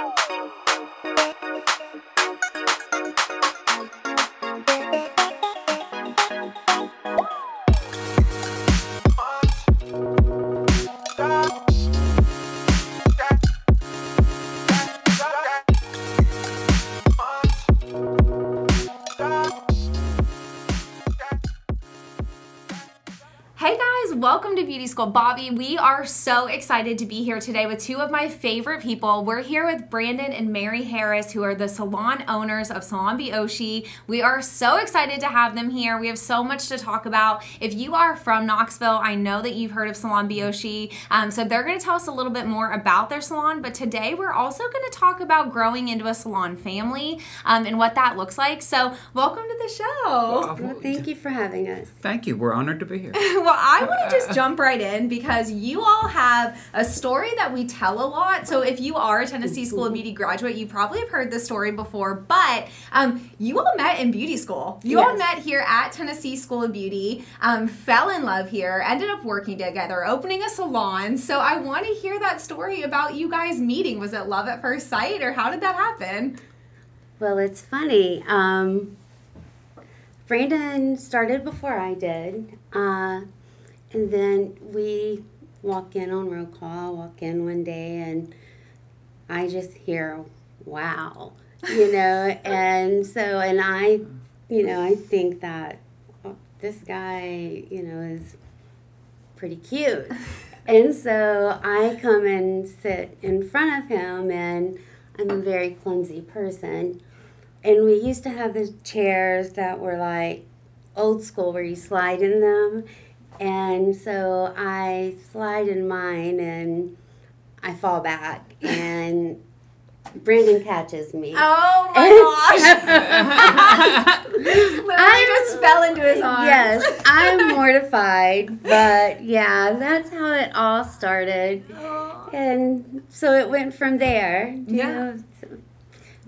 welcome School Bobby. We are so excited to be here today with two of my favorite people. We're here with Brandon and Mary Harris, who are the salon owners of Salon Bioshi. We are so excited to have them here. We have so much to talk about. If you are from Knoxville, I know that you've heard of Salon Bioshi. Um, so they're going to tell us a little bit more about their salon. But today we're also going to talk about growing into a salon family um, and what that looks like. So welcome to the show. Well, thank you for having us. Thank you. We're honored to be here. well, I want to just jump right in because you all have a story that we tell a lot. So if you are a Tennessee School of Beauty graduate, you probably have heard this story before. But um, you all met in beauty school. You yes. all met here at Tennessee School of Beauty, um, fell in love here, ended up working together, opening a salon. So I want to hear that story about you guys meeting. Was it love at first sight, or how did that happen? Well, it's funny. Um, Brandon started before I did. Uh, and then we walk in on roll call, walk in one day, and I just hear, wow, you know, and so, and I, you know, I think that oh, this guy, you know, is pretty cute. And so I come and sit in front of him, and I'm a very clumsy person. And we used to have the chairs that were like old school where you slide in them and so I slide in mine and I fall back and Brandon catches me. Oh my gosh. Literally I just fell into his arms. Yes, I'm mortified, but yeah, that's how it all started. And so it went from there. Yeah. Know,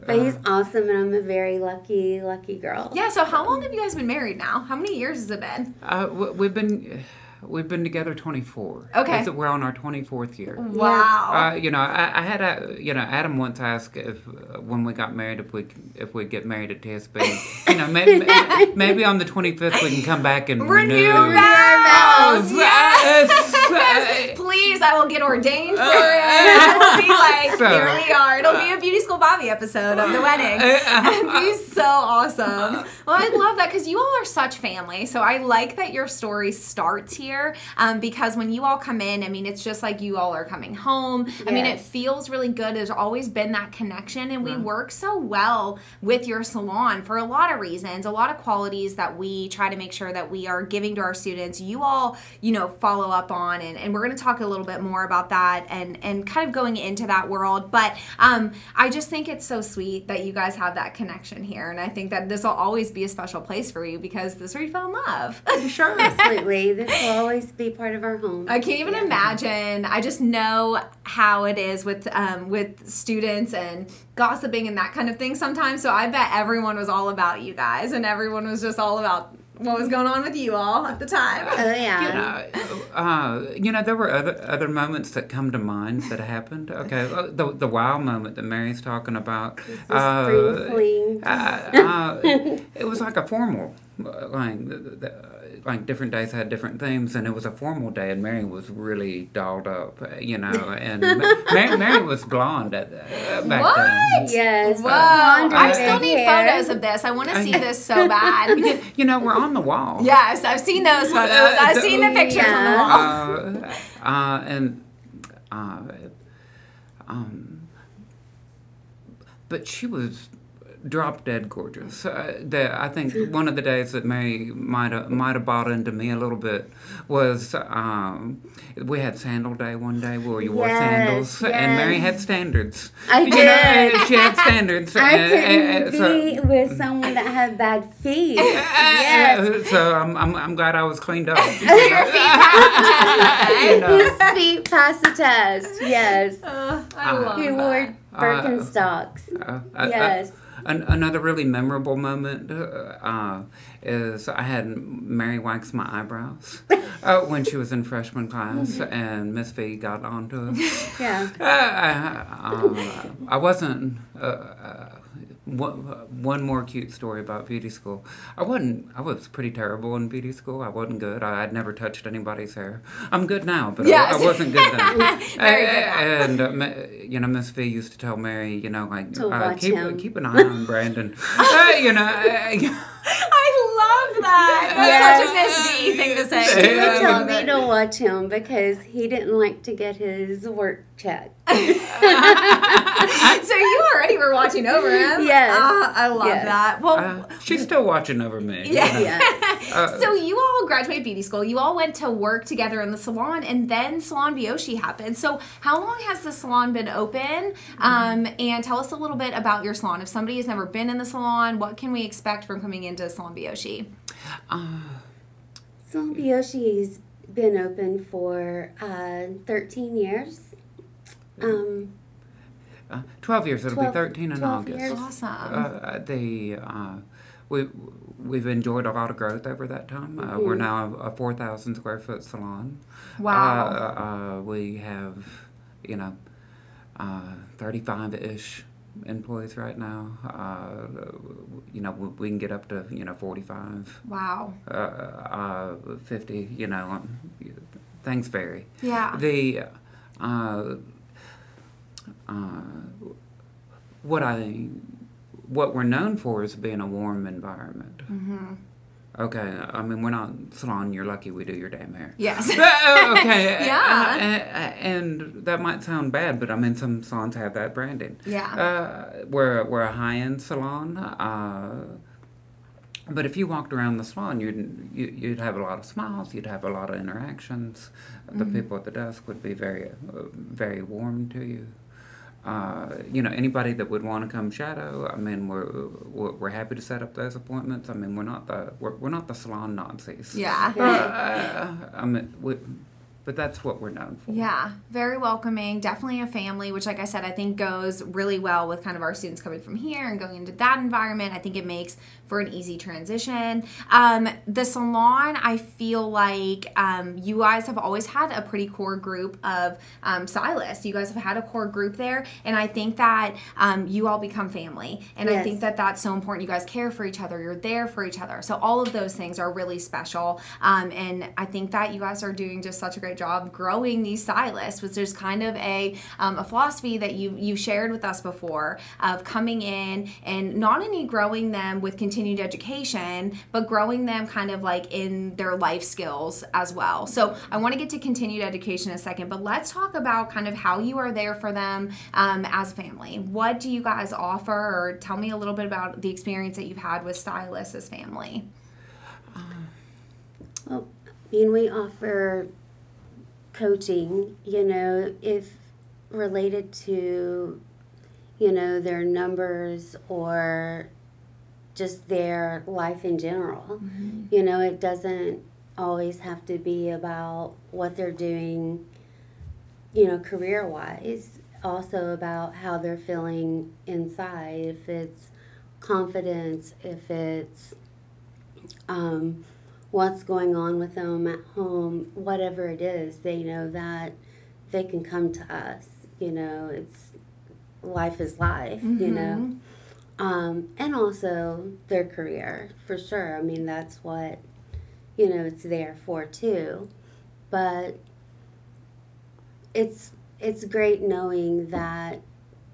but he's awesome, and I'm a very lucky, lucky girl. Yeah. So, how long have you guys been married now? How many years has it been? Uh, we've been We've been together 24. Okay. We're on our 24th year. Wow. Uh, you know, I, I, had a, you know, Adam once asked if, uh, when we got married, if we if we get married at TSB. you know, maybe, maybe on the 25th we can come back and renew, renew vows. Oh, yes. Please, I will get ordained uh, for it. Uh, It'll be like, so, here we are. It'll be a Beauty School Bobby episode of the uh, wedding. It'd be so awesome. Well, I love that because you all are such family. So I like that your story starts here um, because when you all come in, I mean, it's just like you all are coming home. Yes. I mean, it feels really good. There's always been that connection, and we mm. work so well with your salon for a lot of reasons, a lot of qualities that we try to make sure that we are giving to our students. You all, you know, follow up on, and, and we're going to talk a little bit more about that and and kind of going into that world. But um, I just think it's so sweet that you guys have that connection here, and I think that this will always be a special place for you because this is where you fell in love. sure, absolutely. This will always be part of our home. I can't even yeah. imagine. I just know how it is with um, with students and gossiping and that kind of thing sometimes. So I bet everyone was all about you guys, and everyone was just all about what was going on with you all at the time. Oh yeah. You know, uh, you know, there were other other moments that come to mind that happened. Okay, uh, the the wow moment that Mary's talking about. Uh, uh, uh, it was like a formal like the, the, like different days had different themes, and it was a formal day, and Mary was really dolled up, you know, and Mary, Mary, was blonde at uh, back what? then. Yes. Whoa! I still need hair. photos of this. I want to see this so bad. you know, we're on the wall. Yes, I've seen those photos. I've seen the pictures yeah. on the wall. Uh, uh, and uh, um, but she was drop dead gorgeous. Uh, the, I think one of the days that Mary might have might have bought into me a little bit was um, we had sandal day one day where you wore sandals, yes. and Mary had standards. I did. Know, she had standards. I and, couldn't and, so, be with someone that had bad feet. yes. So I'm, I'm, I'm glad I was cleaned up. your feet passed the test. His feet passed the test. Yes. Uh, I love he that. wore Birkenstocks. Uh, uh, yes. An, another really memorable moment uh, is I had Mary wax my eyebrows uh, when she was in freshman class, and Miss V got onto us. Yeah. Uh, I, uh, I wasn't. One, more cute story about beauty school. I wasn't. I was pretty terrible in beauty school. I wasn't good. I, would never touched anybody's hair. I'm good now, but Yes. I, I wasn't good then. Very good now. And uh, you know, Miss V used to tell Mary, you know, like uh, keep him. keep an eye on Brandon. uh, you know. Uh, I love that. That's such a Miss V thing to say. She would tell me to watch him because he didn't like to get his work checked. so you already were watching over him. Yes. Ah, I love Yes. that. Well, uh, she's still watching over me. you Yeah. know. Yeah. Uh, so you all graduated beauty school. You all went to work together in the salon, and then Salon Bioshi happened. So how long has the salon been open? Um, and tell us a little bit about your salon. If somebody has never been in the salon, what can we expect from coming into Salon Bioshi? Salon Bioshi's been open for uh, 13 years. Um, Uh, Twelve years. It'll 12 be thirteen in 12 August. years. Awesome. Uh, the uh, we we've enjoyed a lot of growth over that time. Uh, We're Mhm. now a four thousand square foot salon. wow. Uh, uh, we have, you know, thirty five ish employees right now. Uh, you know, we, we can get up to you know forty five. wow. Uh, uh, 50, you know, um, things vary. Yeah. The, uh, what I, what we're known for is being a warm environment. hmm Okay, I mean, we're not salon, you're lucky we do your damn hair. Yes. Uh, okay. Yeah. uh, and that might sound bad, but I mean, some salons have that branding. yeah. Uh, we're we're a high end salon. Uh, but if you walked around the salon, you'd you- you'd have a lot of smiles. You'd have a lot of interactions. The Mhm. people at the desk would be very uh, very warm to you. Uh, you know, anybody that would want to come shadow, I mean, we're, we're we're happy to set up those appointments. I mean, we're not the we're, we're not the salon Nazis. yeah. Uh, I mean, we, but that's what we're known for. Yeah, very welcoming. Definitely a family, which, like I said, I think goes really well with kind of our students coming from here and going into that environment. I think it makes for an easy transition. Um, the salon, I feel like um, you guys have always had a pretty core group of um, stylists. You guys have had a core group there, and I think that um, you all become family. And I think that that's so important. You guys care for each other. You're there for each other. So all of those things are really special. Um, and I think that you guys are doing just such a great job growing these stylists, which is kind of a um, a philosophy that you you shared with us before of coming in and not only growing them with continued education, but growing them kind of like in their life skills as well. So I want to get to continued education in a second, but let's talk about kind of how you are there for them um, as a family. What do you guys offer, or tell me a little bit about the experience that you've had with stylists as family. Well, I mean, we offer coaching, you know, if related to, you know, their numbers or just their life in general. You know, it doesn't always have to be about what they're doing, you know, career wise. Also about how they're feeling inside. If it's confidence, if it's um, what's going on with them at home, whatever it is, they know that they can come to us. You know, it's life is life, you know. Um, and also their career, for sure. I mean, that's what, you know, it's there for too. But it's it's great knowing that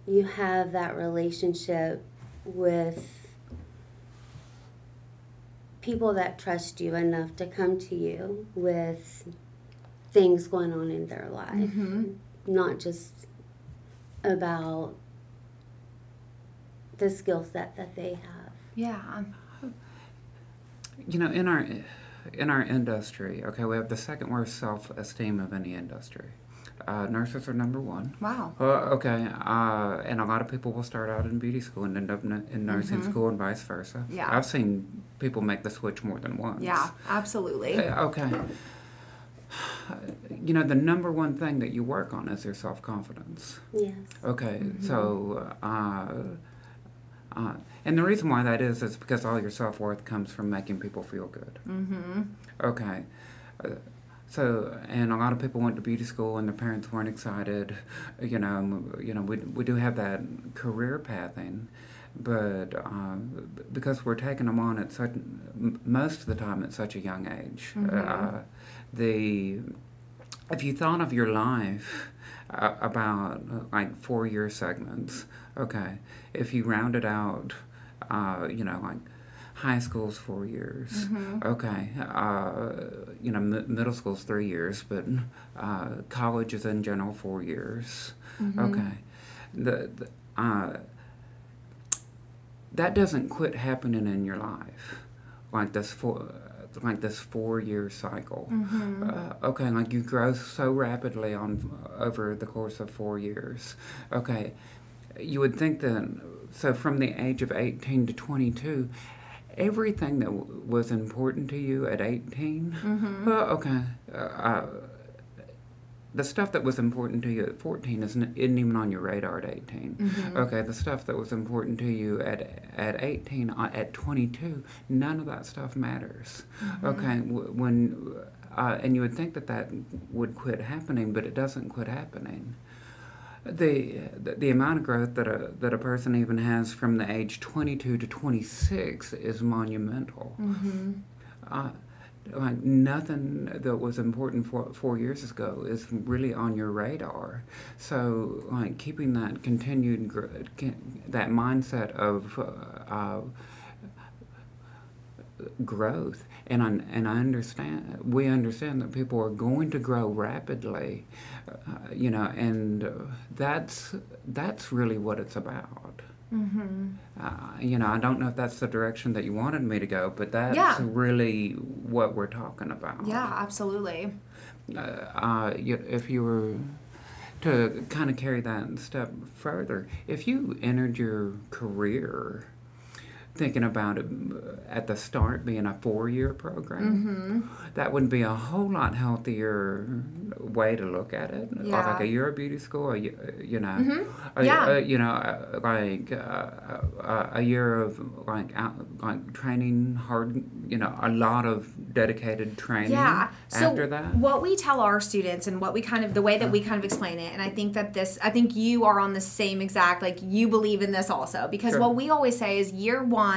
you have that relationship with people that trust you enough to come to you with things going on in their life, Mm-hmm. not just about the skill set that they have. Yeah. You know, in our in our industry, okay, we have the second worst self esteem of any industry. Uh, nurses are number one. Wow. Uh, okay, uh, and a lot of people will start out in beauty school and end up in, in nursing Mhm. school and vice versa. Yeah. I've seen people make the switch more than once. Yeah, absolutely. Uh, okay. You know, the number one thing that you work on is your self confidence. Yes. Okay, so uh, uh, and the reason why that is is because all your self worth comes from making people feel good. Mm-hmm. Okay. Uh, so, and a lot of people went to beauty school and their parents weren't excited. You know, you know, we, we do have that career pathing, but um, because we're taking them on at such most of the time at such a young age, Mm-hmm. uh, the if you thought of your life uh, about uh, like four year segments, okay, if you rounded out, uh, you know, like high school's four years, okay, uh, you know, m- middle school's three years, but uh, college is in general four years, okay. The, the uh, that doesn't quit happening in your life, like this four, like this four year cycle. Uh, okay, like you grow so rapidly on over the course of four years. Okay, you would think that so from the age of eighteen to twenty two. Everything that w- was important to you at 18, uh, okay, uh, the stuff that was important to you at 14 isn't, isn't even on your radar at 18. Okay, the stuff that was important to you at at 18, uh, at 22, none of that stuff matters. Okay, w- when uh, and you would think that that would quit happening, but it doesn't quit happening. The, the amount of growth that a that a person even has from the age 22 to 26 is monumental. Uh, like nothing that was important four, four years ago is really on your radar. So, like keeping that continued gr- that mindset of uh, uh, growth, and I, and I understand we understand that people are going to grow rapidly, uh, you know, and uh, that's that's really what it's about. Mm-hmm. Uh, you know, I don't know if that's the direction that you wanted me to go, but that's Yeah. really what we're talking about. Yeah, absolutely. Uh, uh, if you were to kind of carry that step further, if you entered your career thinking about it uh, at the start being a four-year program, Mm-hmm. that would be a whole lot healthier way to look at it. Yeah. Like a year of beauty school, a, you know, a, Yeah. a- you know, uh, like uh, uh, a year of like out, like training hard, you know, a lot of dedicated training. Yeah. So after that. what we tell our students and what we kind of the way that we kind of explain it, and I think that this, I think you are on the same exact like you believe in this also because Sure. what we always say is year one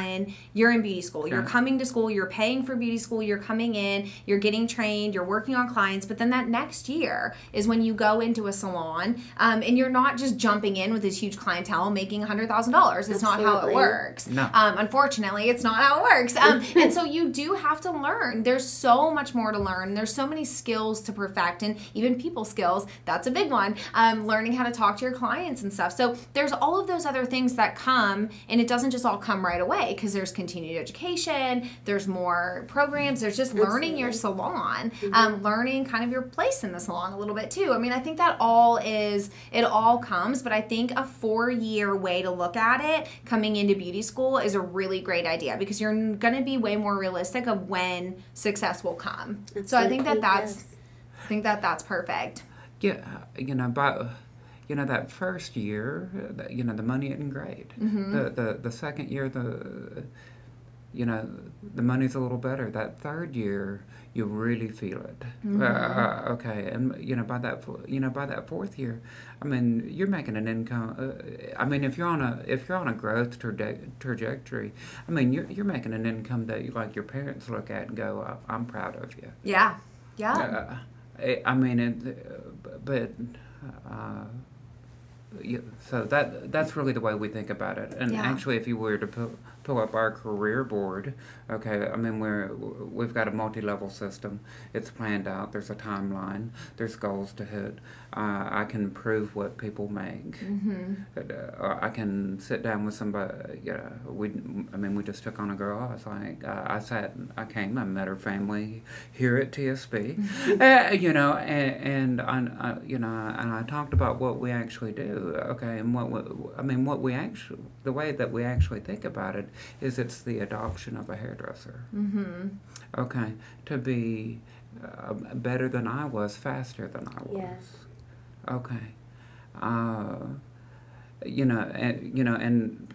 you're in beauty school, you're coming to school, you're paying for beauty school, you're coming in, you're getting trained, you're working on clients, but then that next year is when you go into a salon um, and you're not just jumping in with this huge clientele and making hundred thousand dollars. It's not how it works. No. Um, unfortunately, it's not how it works. Um, and so you do have to learn. There's so much more to learn. There's so many skills to perfect, and even people skills. That's a big one. Um, learning how to talk to your clients and stuff. So there's all of those other things that come, and it doesn't just all come right away because there's continued education. There's more programs. There's just learning your salon, um, learning kind of your place in the salon a little bit too. I mean, I think that all is it all comes, but I think a four year way to look at it coming into beauty school is a really great idea because you're going to be way more realistic of when success will come. So I think that that's yes. I think that that's perfect. Yeah, you know, but you know that first year, uh, you know, the money isn't great. Mm-hmm. The, the the second year, the you know, the money's a little better. That third year, you really feel it. Mm-hmm. Uh, okay, and you know by that you know by that fourth year, I mean you're making an income. Uh, I mean if you're on a if you're on a growth traje- trajectory, I mean you're you're making an income that you, like your parents look at and go, "I- I'm proud of you. Yeah. Yeah. Uh, I, mean, it, uh, but uh, so that that's really the way we think about it. And Yeah. actually, if you were to pull, pull up our career board, okay, I mean, we're we've got a multi-level system. It's planned out. There's a timeline. There's goals to hit. Uh, I can prove what people make. Mm-hmm. Uh, I can sit down with somebody. You know, we. I mean, we just took on a girl. I was like, uh, I sat. I came. I met her family here at TSB. uh, you know, and, and I, I, you know, and I talked about what we actually do. Okay, and what we, I mean, what we actually, the way that we actually think about it is it's the adoption of a hairdresser. Mm-hmm. Okay, to be uh, better than I was, faster than I was. Yes. Okay. Uh, you know, and you know, and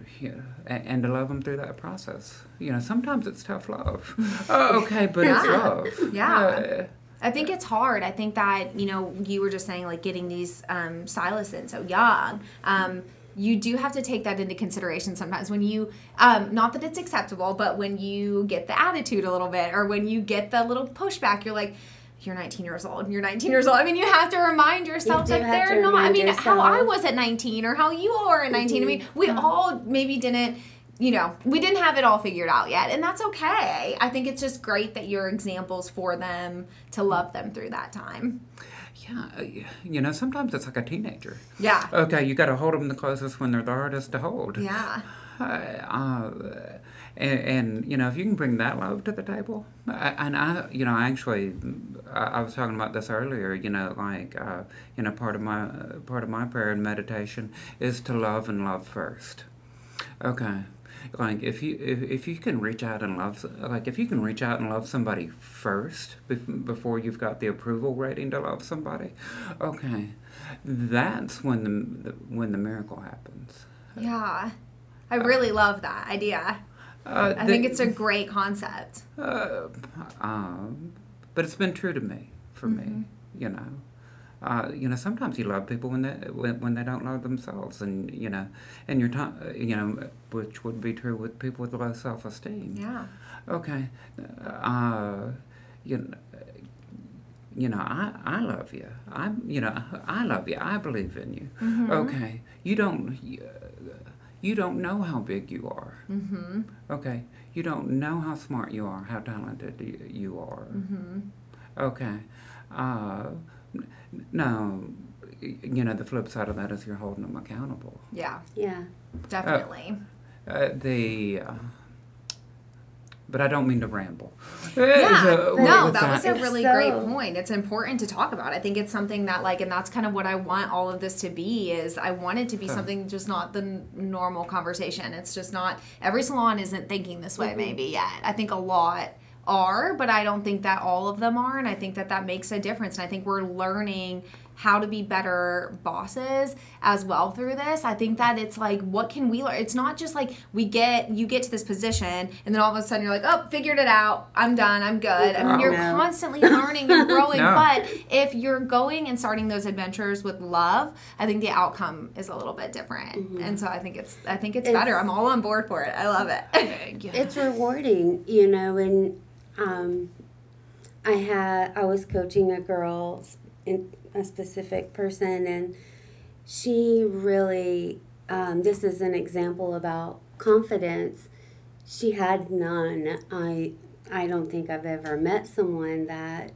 and, to love them through that process. You know, sometimes it's tough love. oh, okay, but it's love. Yeah. Uh, I think it's hard. I think that, you know, you were just saying like getting these um, stylists in so young. Um, you do have to take that into consideration sometimes when you, um, not that it's acceptable, but when you get the attitude a little bit or when you get the little pushback, you're like, you're 19 years old. and You're 19 years old. I mean, you have to remind yourself that they're not. I mean, how I was at 19 or how you are at 19. I mean, we all maybe didn't you know, we didn't have it all figured out yet, and that's okay. I think it's just great that you're examples for them to love them through that time. Yeah, uh, you know, sometimes it's like a teenager. Yeah. Okay, you got to hold them the closest when they're the hardest to hold. Yeah. uh, and, and you know if you can bring that love to the table I, and i you know I actually I, I was talking about this earlier you know like uh, you know part of my uh, part of my prayer and meditation is to love and love first okay like if you if, if you can reach out and love like if you can reach out and love somebody first bef- before you've got the approval rating to love somebody okay that's when the when the miracle happens Yeah. I really love that idea. uh, I think it's a great concept. Uh, um, but it's been true to me, for me, you know. Uh, you know, sometimes you love people when they when, when they don't love themselves, and you know, and your time, you know, which would be true with people with low self esteem. Yeah. Okay, uh, you know, you know, I, I love you. I'm, you know, I love you. I believe in you. Okay, you don't, you, don't know how big you are. Mm-hmm. Okay, you don't know how smart you are, how talented you, are. Mm-hmm. Okay, uh, no, you know the flip side of that is you're holding them accountable. Yeah. Yeah. Definitely. Uh, the, uh, but I don't mean to ramble. Yeah, So, no, with that was a really so- great point. It's important to talk about. I think it's something that like, and that's kind of what I want all of this to be. Is I want it to be Huh. something just not the n- normal conversation. It's just not every salon isn't thinking this way. Maybe yet. I think a lot are, but I don't think that all of them are, and I think that that makes a difference. And I think we're learning how to be better bosses as well through this. I think that it's like, what can we learn? It's not just like we get you get to this position, and then all of a sudden you're like, oh, figured it out. I'm done. I'm good. I mean, oh, you're No. constantly learning and growing. No. But if you're going and starting those adventures with love, I think the outcome is a little bit different. Mm-hmm. And so I think it's I think it's, It's- better. I'm all on board for it. I love it. it's rewarding, you know. And um, I had I was coaching a girl, in a specific person, and she really. Um, this is an example about confidence. She had none. I I don't think I've ever met someone that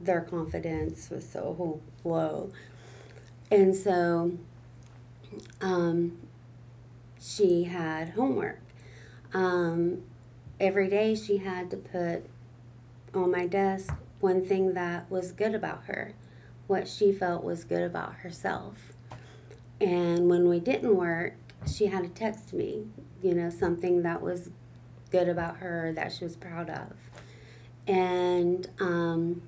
their confidence was so low, and so. Um, she had homework um, every day she had to put on my desk one thing that was good about her, what she felt was good about herself. And when we didn't work, she had to text me, you know, something that was good about her that she was proud of. And um,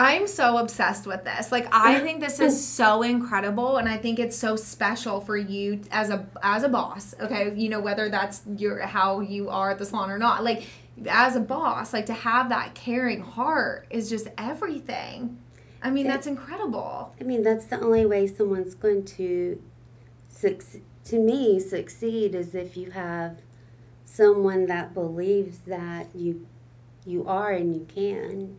I'm so obsessed with this. Like I think this is so incredible and I think it's so special for you as a as a boss. Okay, you know whether that's your how you are at the salon or not. Like as a boss, like to have that caring heart is just everything. I mean, that's incredible. I mean, that's the only way someone's going to succeed. To me, succeed is if you have someone that believes that you you are and you can,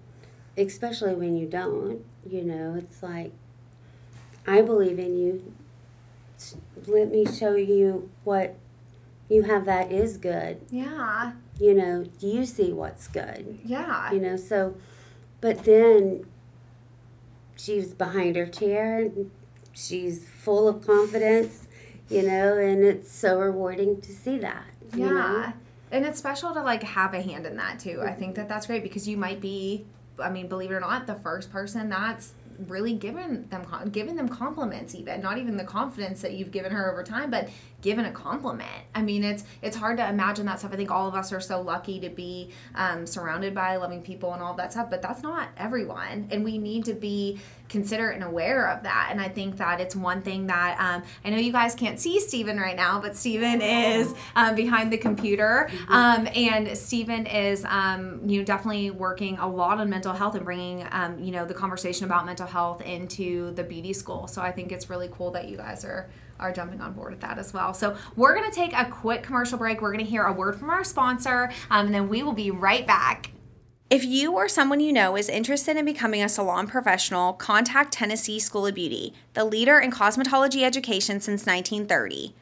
especially when you don't. You know, it's like I believe in you. Let me show you what you have that is good. Yeah. You know, you see what's good Yeah. you know so but then she's behind her chair she's full of confidence you know and it's so rewarding to see that you Yeah. know? And it's special to like have a hand in that too. I think that that's great because you might be, I mean, believe it or not, the first person that's really given them given them compliments even not even the confidence that you've given her over time but given a compliment. I mean, it's it's hard to imagine that stuff. I think all of us are so lucky to be um, surrounded by loving people and all of that stuff, but that's not everyone, and we need to be considerate and aware of that. And I think that it's one thing that um, I know you guys can't see Stephen right now, but Stephen is um, behind the computer, mm-hmm. um, and Stephen is um, you know definitely working a lot on mental health and bringing um, you know the conversation about mental health into the beauty school. So I think it's really cool that you guys are are jumping on board with that as well. So we're going to take a quick commercial break. We're going to hear a word from our sponsor, um, and then we will be right back. If you or someone you know is interested in becoming a salon professional, contact Tennessee School of Beauty, the leader in cosmetology education since 1930.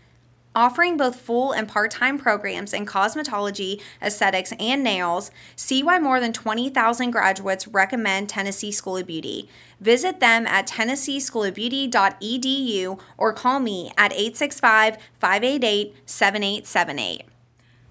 Offering both full and part time programs in cosmetology, aesthetics, and nails, see why more than 20,000 graduates recommend Tennessee School of Beauty. Visit them at tennesseeschoolofbeauty.edu or call me at 865 588 7878.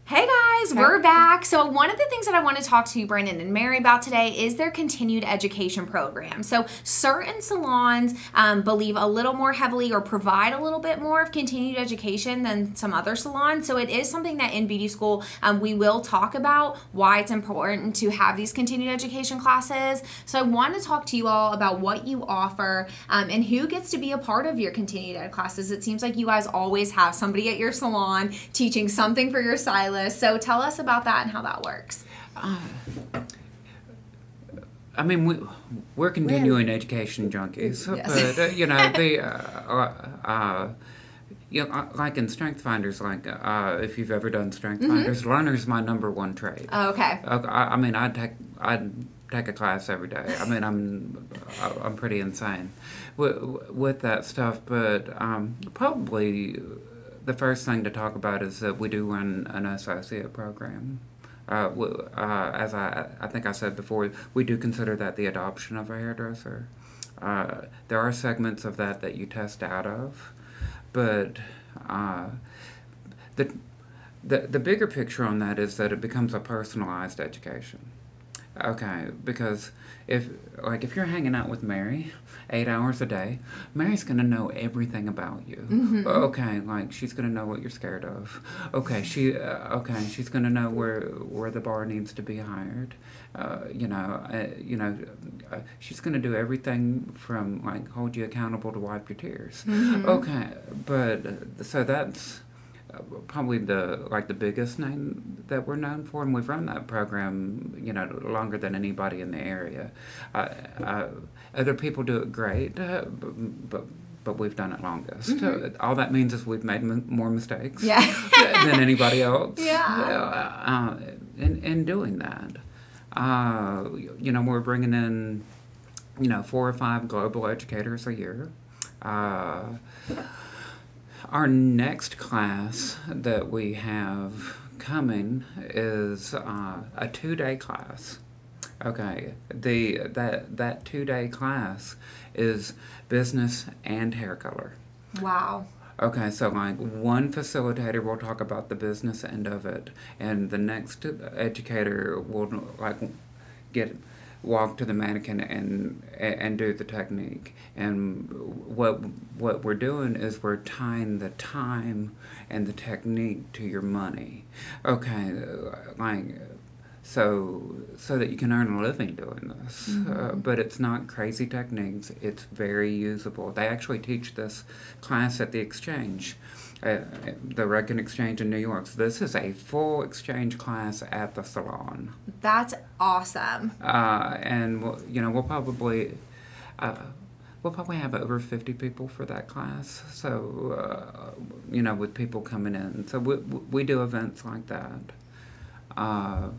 Hey guys, we're back. So, one of the things that I want to talk to you, Brandon and Mary about today is their continued education program. So, certain salons um, believe a little more heavily or provide a little bit more of continued education than some other salons. So, it is something that in beauty school um, we will talk about why it's important to have these continued education classes. So, I want to talk to you all about what you offer um, and who gets to be a part of your continued ed classes. It seems like you guys always have somebody at your salon teaching something for your stylist so tell us about that and how that works. Uh, I mean, we, we're continuing education junkies, yes. but uh, you know the. Uh, uh, uh you know, uh, like in Strength Finders, like uh, if you've ever done Strength mm-hmm. Finders, learner's my number one trade. Oh, okay. I, I mean, I'd take I'd take a class every day. I mean, I'm I'm pretty insane with, with that stuff, but um, probably the first thing to talk about is that we do run an associate program. Uh, uh, as I, I think I said before, we do consider that the adoption of a hairdresser. Uh, there are segments of that that you test out of, but uh, the, the the bigger picture on that is that it becomes a personalized education. Okay, because if like if you're hanging out with Mary eight hours a day, Mary's gonna know everything about you. Mm-hmm. Okay, like she's gonna know what you're scared of. Okay, she uh, okay she's gonna know where where the bar needs to be hired. Uh, you know, uh, you know, uh, she's gonna do everything from like hold you accountable to wipe your tears. Mm-hmm. Okay, but so that's probably the like the biggest name that we're known for, and we've run that program, you know, longer than anybody in the area. Uh, uh, other people do it great, uh, but, but we've done it longest. Mm-hmm. all that means is we've made m- more mistakes yeah. than anybody else. Yeah. Uh, in in doing that, uh, you know, we're bringing in, you know, four or five global educators a year. Uh, our next class that we have coming is uh, a two-day class. Okay, the that that two-day class is business and hair color. Wow. Okay, so like one facilitator will talk about the business end of it, and the next educator will like get walk to the mannequin and and do the technique. And what what we're doing is we're tying the time and the technique to your money. Okay, like so so that you can earn a living doing this. Mm-hmm. Uh, but it's not crazy techniques. It's very usable. They actually teach this class at the exchange uh, the Redken Exchange in New York. So this is a full exchange class at the salon. That's awesome. Uh, and we'll, you know we'll probably uh, we'll probably have over fifty people for that class. So uh, you know with people coming in, so we we do events like that. Uh,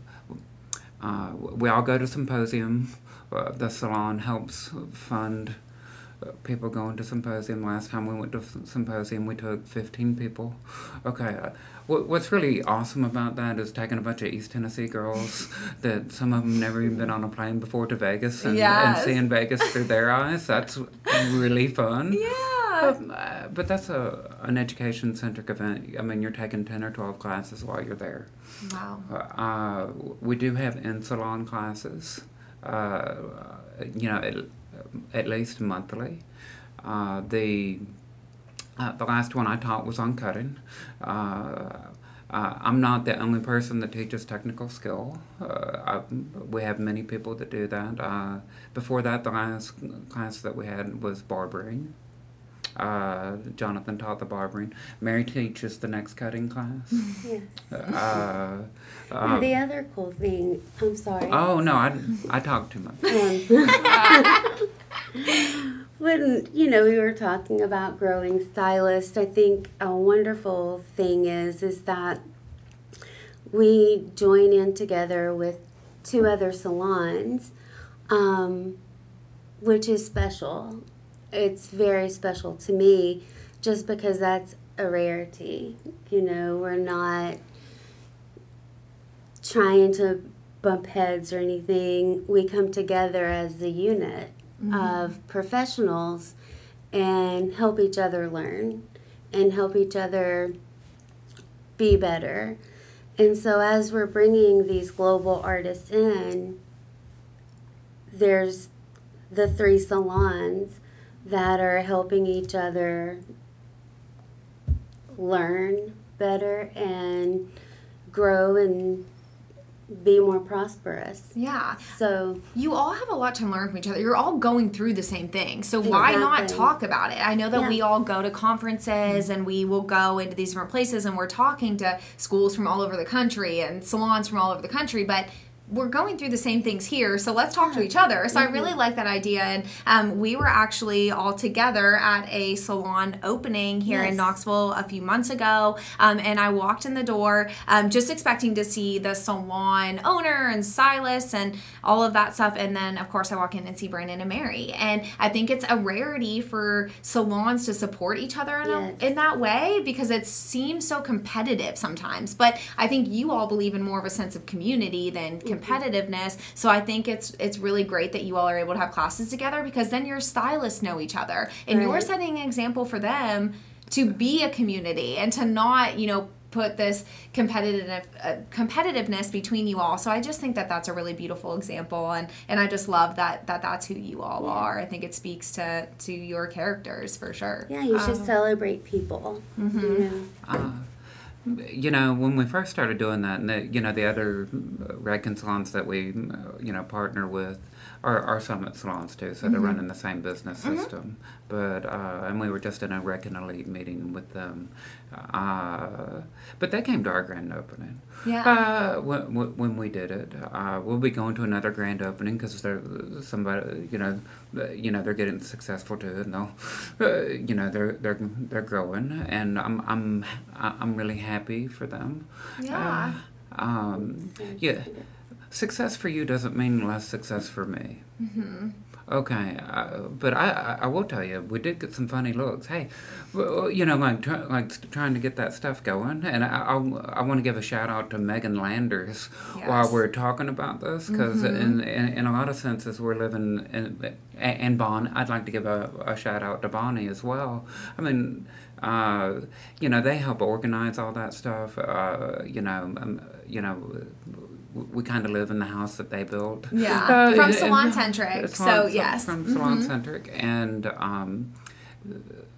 uh, we all go to symposium. the salon helps fund people going to symposium. Last time we went to symposium, we took 15 people. Okay, uh, what's really awesome about that is taking a bunch of East Tennessee girls that some of them never even been on a plane before to Vegas and, yes. and seeing Vegas through their eyes. That's really fun. Yeah. uh, but that's a an education centric event. I mean, you're taking 10 or 12 classes while you're there. Wow. Uh, we do have in salon classes. Uh, you know, it, at least monthly. Uh, the Uh, the last one I taught was on cutting. Uh, uh, I'm not the only person that teaches technical skill. Uh, we have many people that do that. Uh, before that, the last class that we had was barbering. Uh, Jonathan taught the barbering. Mary teaches the next cutting class. Yes. Uh, uh, the other cool thing, I'm sorry. Oh, no, I, I talk too much. Um, when, you know, we were talking about growing stylists, I think a wonderful thing is, is that we join in together with two other salons, um, which is special it's very special to me just because that's a rarity. You know, we're not trying to bump heads or anything. We come together as a unit mm-hmm. of professionals and help each other learn and help each other be better. And so, as we're bringing these global artists in, there's the three salons that are helping each other learn better and grow and be more prosperous. Yeah. So you all have a lot to learn from each other. You're all going through the same thing. So why not talk about it? I know that yeah. we all go to conferences and we will go into these different places and we're talking to schools from all over the country and salons from all over the country, but we're going through the same things here, so let's talk to each other. So mm-hmm. I really like that idea. And um, we were actually all together at a salon opening here yes. in Knoxville a few months ago. Um, and I walked in the door um, just expecting to see the salon owner and stylist and all of that stuff. And then, of course, I walk in and see Brandon and Mary. And I think it's a rarity for salons to support each other in, yes. a, in that way because it seems so competitive sometimes. But I think you all believe in more of a sense of community than mm-hmm competitiveness. So I think it's it's really great that you all are able to have classes together because then your stylists know each other and right. you're setting an example for them to be a community and to not, you know, put this competitive uh, competitiveness between you all. So I just think that that's a really beautiful example, and and I just love that that that's who you all yeah. are. I think it speaks to to your characters for sure. Yeah, you should um, celebrate people. Mm-hmm. You know? uh, you know, when we first started doing that, and the, you know, the other uh, Redken salons that we, uh, you know, partner with are, are Summit salons too, so mm-hmm. they're running the same business mm-hmm. system. But uh, and we were just in a Redken Elite meeting with them, uh, but they came to our grand opening. Yeah. Uh, when, when we did it, uh, we'll be going to another grand opening because they're somebody, you know, you know they're getting successful too, and they'll, uh, you know, they're they're they're growing, and I'm I'm I'm really happy for them. Yeah. Uh, um, yeah. Success for you doesn't mean less success for me. Mm-hmm. Okay, uh, but I, I will tell you, we did get some funny looks. Hey, you know, like try, like trying to get that stuff going, and I I, I want to give a shout out to Megan Landers yes. while we're talking about this, because mm-hmm. in, in, in a lot of senses we're living in and Bon. I'd like to give a, a shout out to Bonnie as well. I mean, uh, you know, they help organize all that stuff. Uh, you know, um, you know we kind of live in the house that they built. Yeah, uh, from SalonCentric. So yes, from salon mm-hmm. centric, and um,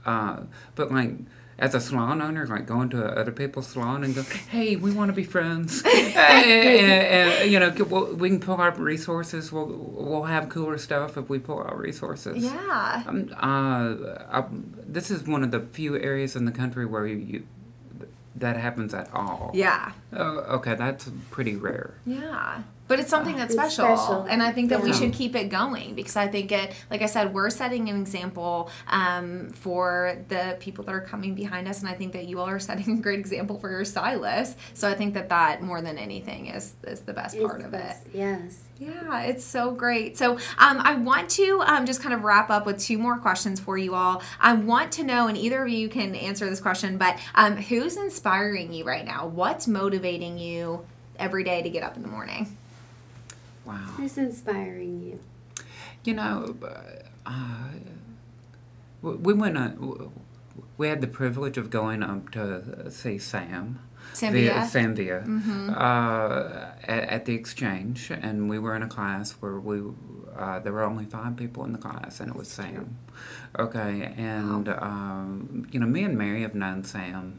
uh, but like as a salon owner, like going to other people's salon and go, hey, we want to be friends, and, and, and, you know, we can pull out resources. We'll we'll have cooler stuff if we pull out resources. Yeah. Um, uh, I, this is one of the few areas in the country where you that happens at all. Yeah. Oh, okay, that's pretty rare. Yeah. But it's something that's special. special. And I think that yeah. we should keep it going because I think it, like I said, we're setting an example um, for the people that are coming behind us. And I think that you all are setting a great example for your stylists. So I think that that more than anything is, is the best part of it. Yes. Yeah, it's so great. So um, I want to um, just kind of wrap up with two more questions for you all. I want to know, and either of you can answer this question, but um, who's inspiring you right now? What's motivating you every day to get up in the morning? Wow. Who's inspiring you? You know, uh, we went on we had the privilege of going up to see Sam. Sam via, Villa. Mm-hmm. uh, at, at the exchange, and we were in a class where we uh, there were only five people in the class, and it was Sam. Okay, and um, you know, me and Mary have known Sam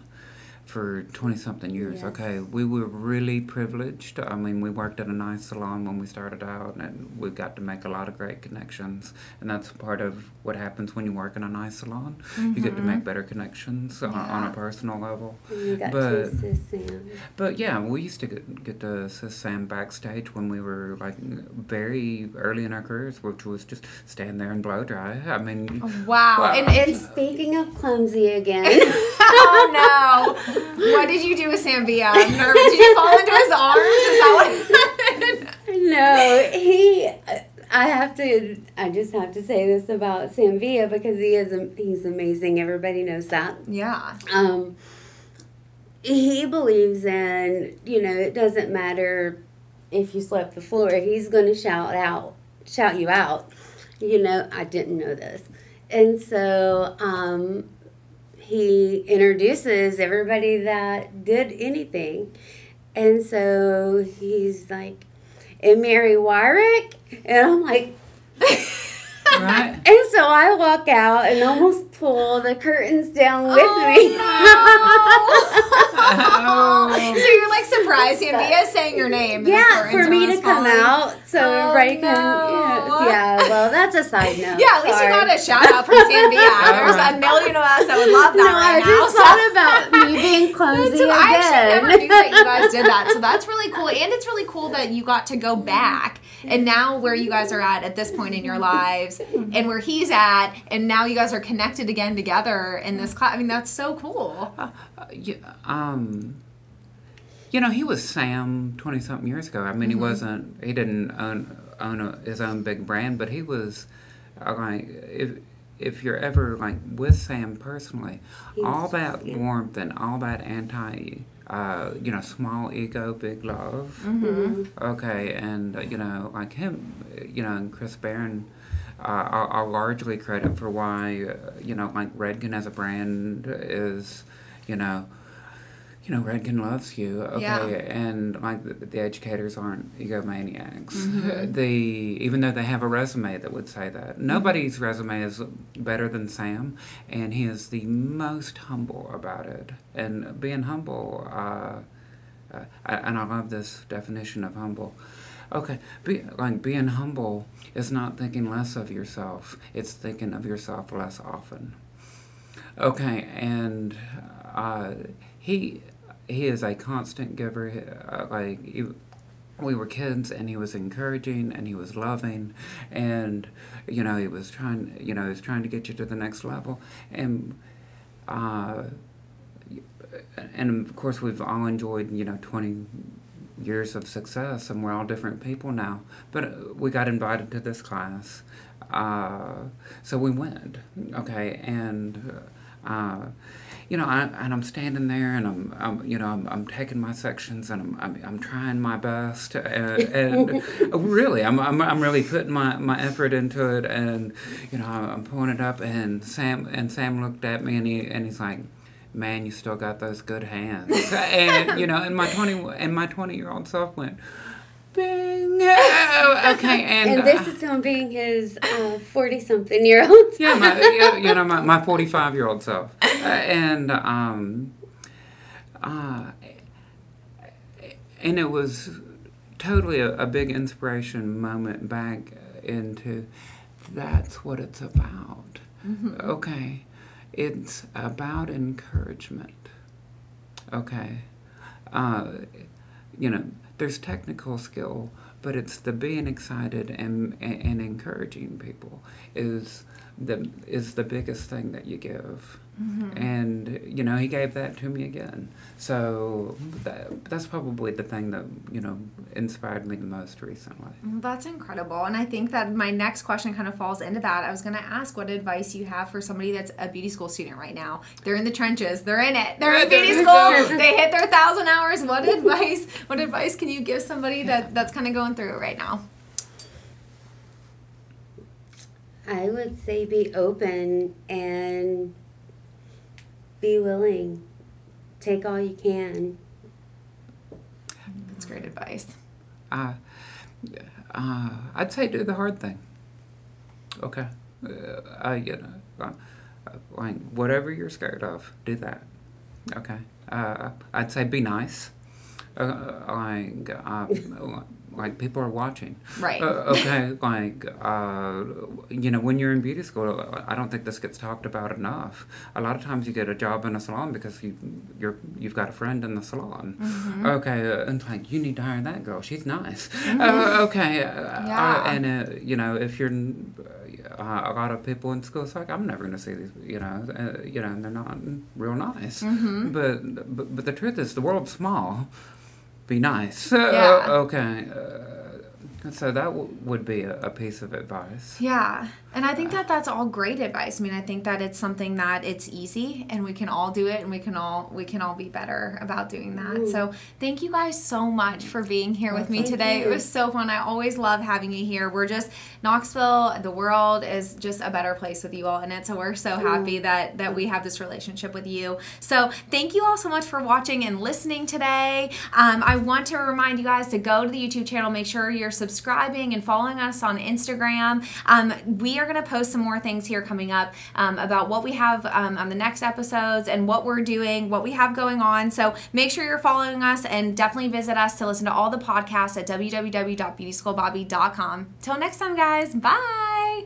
for 20 something years. Yes. Okay, we were really privileged. I mean, we worked at a nice salon when we started out, and we got to make a lot of great connections. And that's part of what happens when you work in a nice salon. You get to mm-hmm. make better connections on, on a personal level. And you got But- to assist Sam. But yeah, we used to get, get to assist Sam backstage when we were like very early in our careers, which was just stand there and blow dry. I mean, Wow. Well- and it's Speaking of clumsy again, oh no. What did you do with Sam Villa? I'm nervous. Did you fall into his arms? Is that what happened? no, he. I have to. I just have to say this about Sam Villa because he is. He's amazing. Everybody knows that. Yeah. Um, he believes in. You know, it doesn't matter if you swept the floor. He's going to shout out, shout you out. You know, I didn't know this, and so um, he introduces everybody that did anything. And so he's like, and Mary Wyrick? And I'm like, right? and so I walk out and almost pull the curtains down with oh, me. Oh. So you're like surprised Sam Villa saying your name. yeah, for curtains me to come falling. out so Oh, everybody can. no. Yeah, yeah, well, that's a side note. Yeah, at least Sorry. you got a shout out from Sam Villa. There's a million of us that would love that No, right I now. just so- thought about me being clumsy So I actually never again. knew that you guys did that. So that's really cool. And it's really cool that you got to go back and now where you guys are at at this point in your lives and where he's at and now you guys are connected again together in this class. I mean, that's so cool. Uh, yeah, um, you know, he was Sam twenty something years ago. I mean, he wasn't. He didn't own own a, his own big brand, but he was uh, like if if you're ever like with Sam personally, all that warmth and all that anti. Uh, you know, small ego, big love. Okay, and uh, you know, like him, you know, and Chris Baran, uh, I'll, I'll largely credit for why, uh, you know, like Redken as a brand is, you know, you know, Redken loves you. Okay, Yeah. and like the, the educators aren't egomaniacs. The even though they have a resume that would say that nobody's resume is better than Sam, and he is the most humble about it. And being humble. Uh, uh, and I love this definition of humble. Okay, be, like being humble is not thinking less of yourself; it's thinking of yourself less often. Okay, and uh, he he is a constant giver. Uh, like he, we were kids, and he was encouraging, and he was loving, and you know he was trying. You know he was trying to get you to the next level, and. Uh, and of course we've all enjoyed you know 20 years of success and we're all different people now but uh, we got invited to this class uh, so we went okay and uh, you know, I, and I'm standing there, and I'm, I'm you know, I'm, I'm taking my sections, and I'm, I'm, I'm trying my best, and, and really, I'm, I'm, I'm really putting my, my effort into it, and you know, I'm pulling it up, and Sam, and Sam looked at me, and he, and he's like, "Man, you still got those good hands," and you know, and my twenty, and my twenty year old self went, "Bing, okay," and, And uh, this is him being his forty-something year old. yeah, my, yeah, you know, my, my 45 year old self. And, um, uh, and it was totally a, a big inspiration moment back into that's what it's about. Okay. It's about encouragement. Okay. Uh, you know, there's technical skill, but it's the being excited and, and, and encouraging people is the is the biggest thing that you give. Mm-hmm. And you know, he gave that to me again. So that, that's probably the thing that you know inspired me the most recently. Mm-hmm. That's incredible. And I think that my next question kind of falls into that. I was going to ask what advice you have for somebody that's a beauty school student right now. They're in the trenches. They're in it. They're in beauty school. They hit their thousand hours. What advice? What advice can you give somebody that that's kind of going through it right now? I would say be open and be willing. Take all you can. That's great advice. Uh, uh, I'd say do the hard thing. Okay. Uh, I, you know, like whatever you're scared of, do that. Okay. Uh, I'd say be nice. Uh, like, uh, like people are watching. Right. Uh, okay, like uh, you know, when you're in beauty school, I don't think this gets talked about enough. A lot of times you get a job in a salon because you you're you've got a friend in the salon. Mm-hmm. Okay, uh, and like you need to hire that girl. She's nice. Mm-hmm. Uh, okay, uh, Yeah. and uh, you know if you're uh, a lot of people in school, it's like I'm never gonna see these. You know, uh, you know, and they're not real nice. Mm-hmm. But, but but the truth is, the world's small. Be nice. Uh, okay. Uh, so that w- would be a, a piece of advice. Yeah. And I think that that's all great advice. I mean, I think that it's something that it's easy and we can all do it and we can all we can all be better about doing that. So, thank you guys so much for being here with me thank today. It was so fun. I always love having you here. We're just Knoxville, the world is just a better place with you all in it. So, we're so happy that that we have this relationship with you. So, thank you all so much for watching and listening today. Um, I want to remind you guys to go to the YouTube channel, make sure you're subscribing and following us on Instagram. Um, we are going to post some more things here coming up um, about what we have um, on the next episodes and what we're doing, what we have going on. So make sure you're following us and definitely visit us to listen to all the podcasts at www.beautyschoolbobby.com. Till next time, guys. Bye.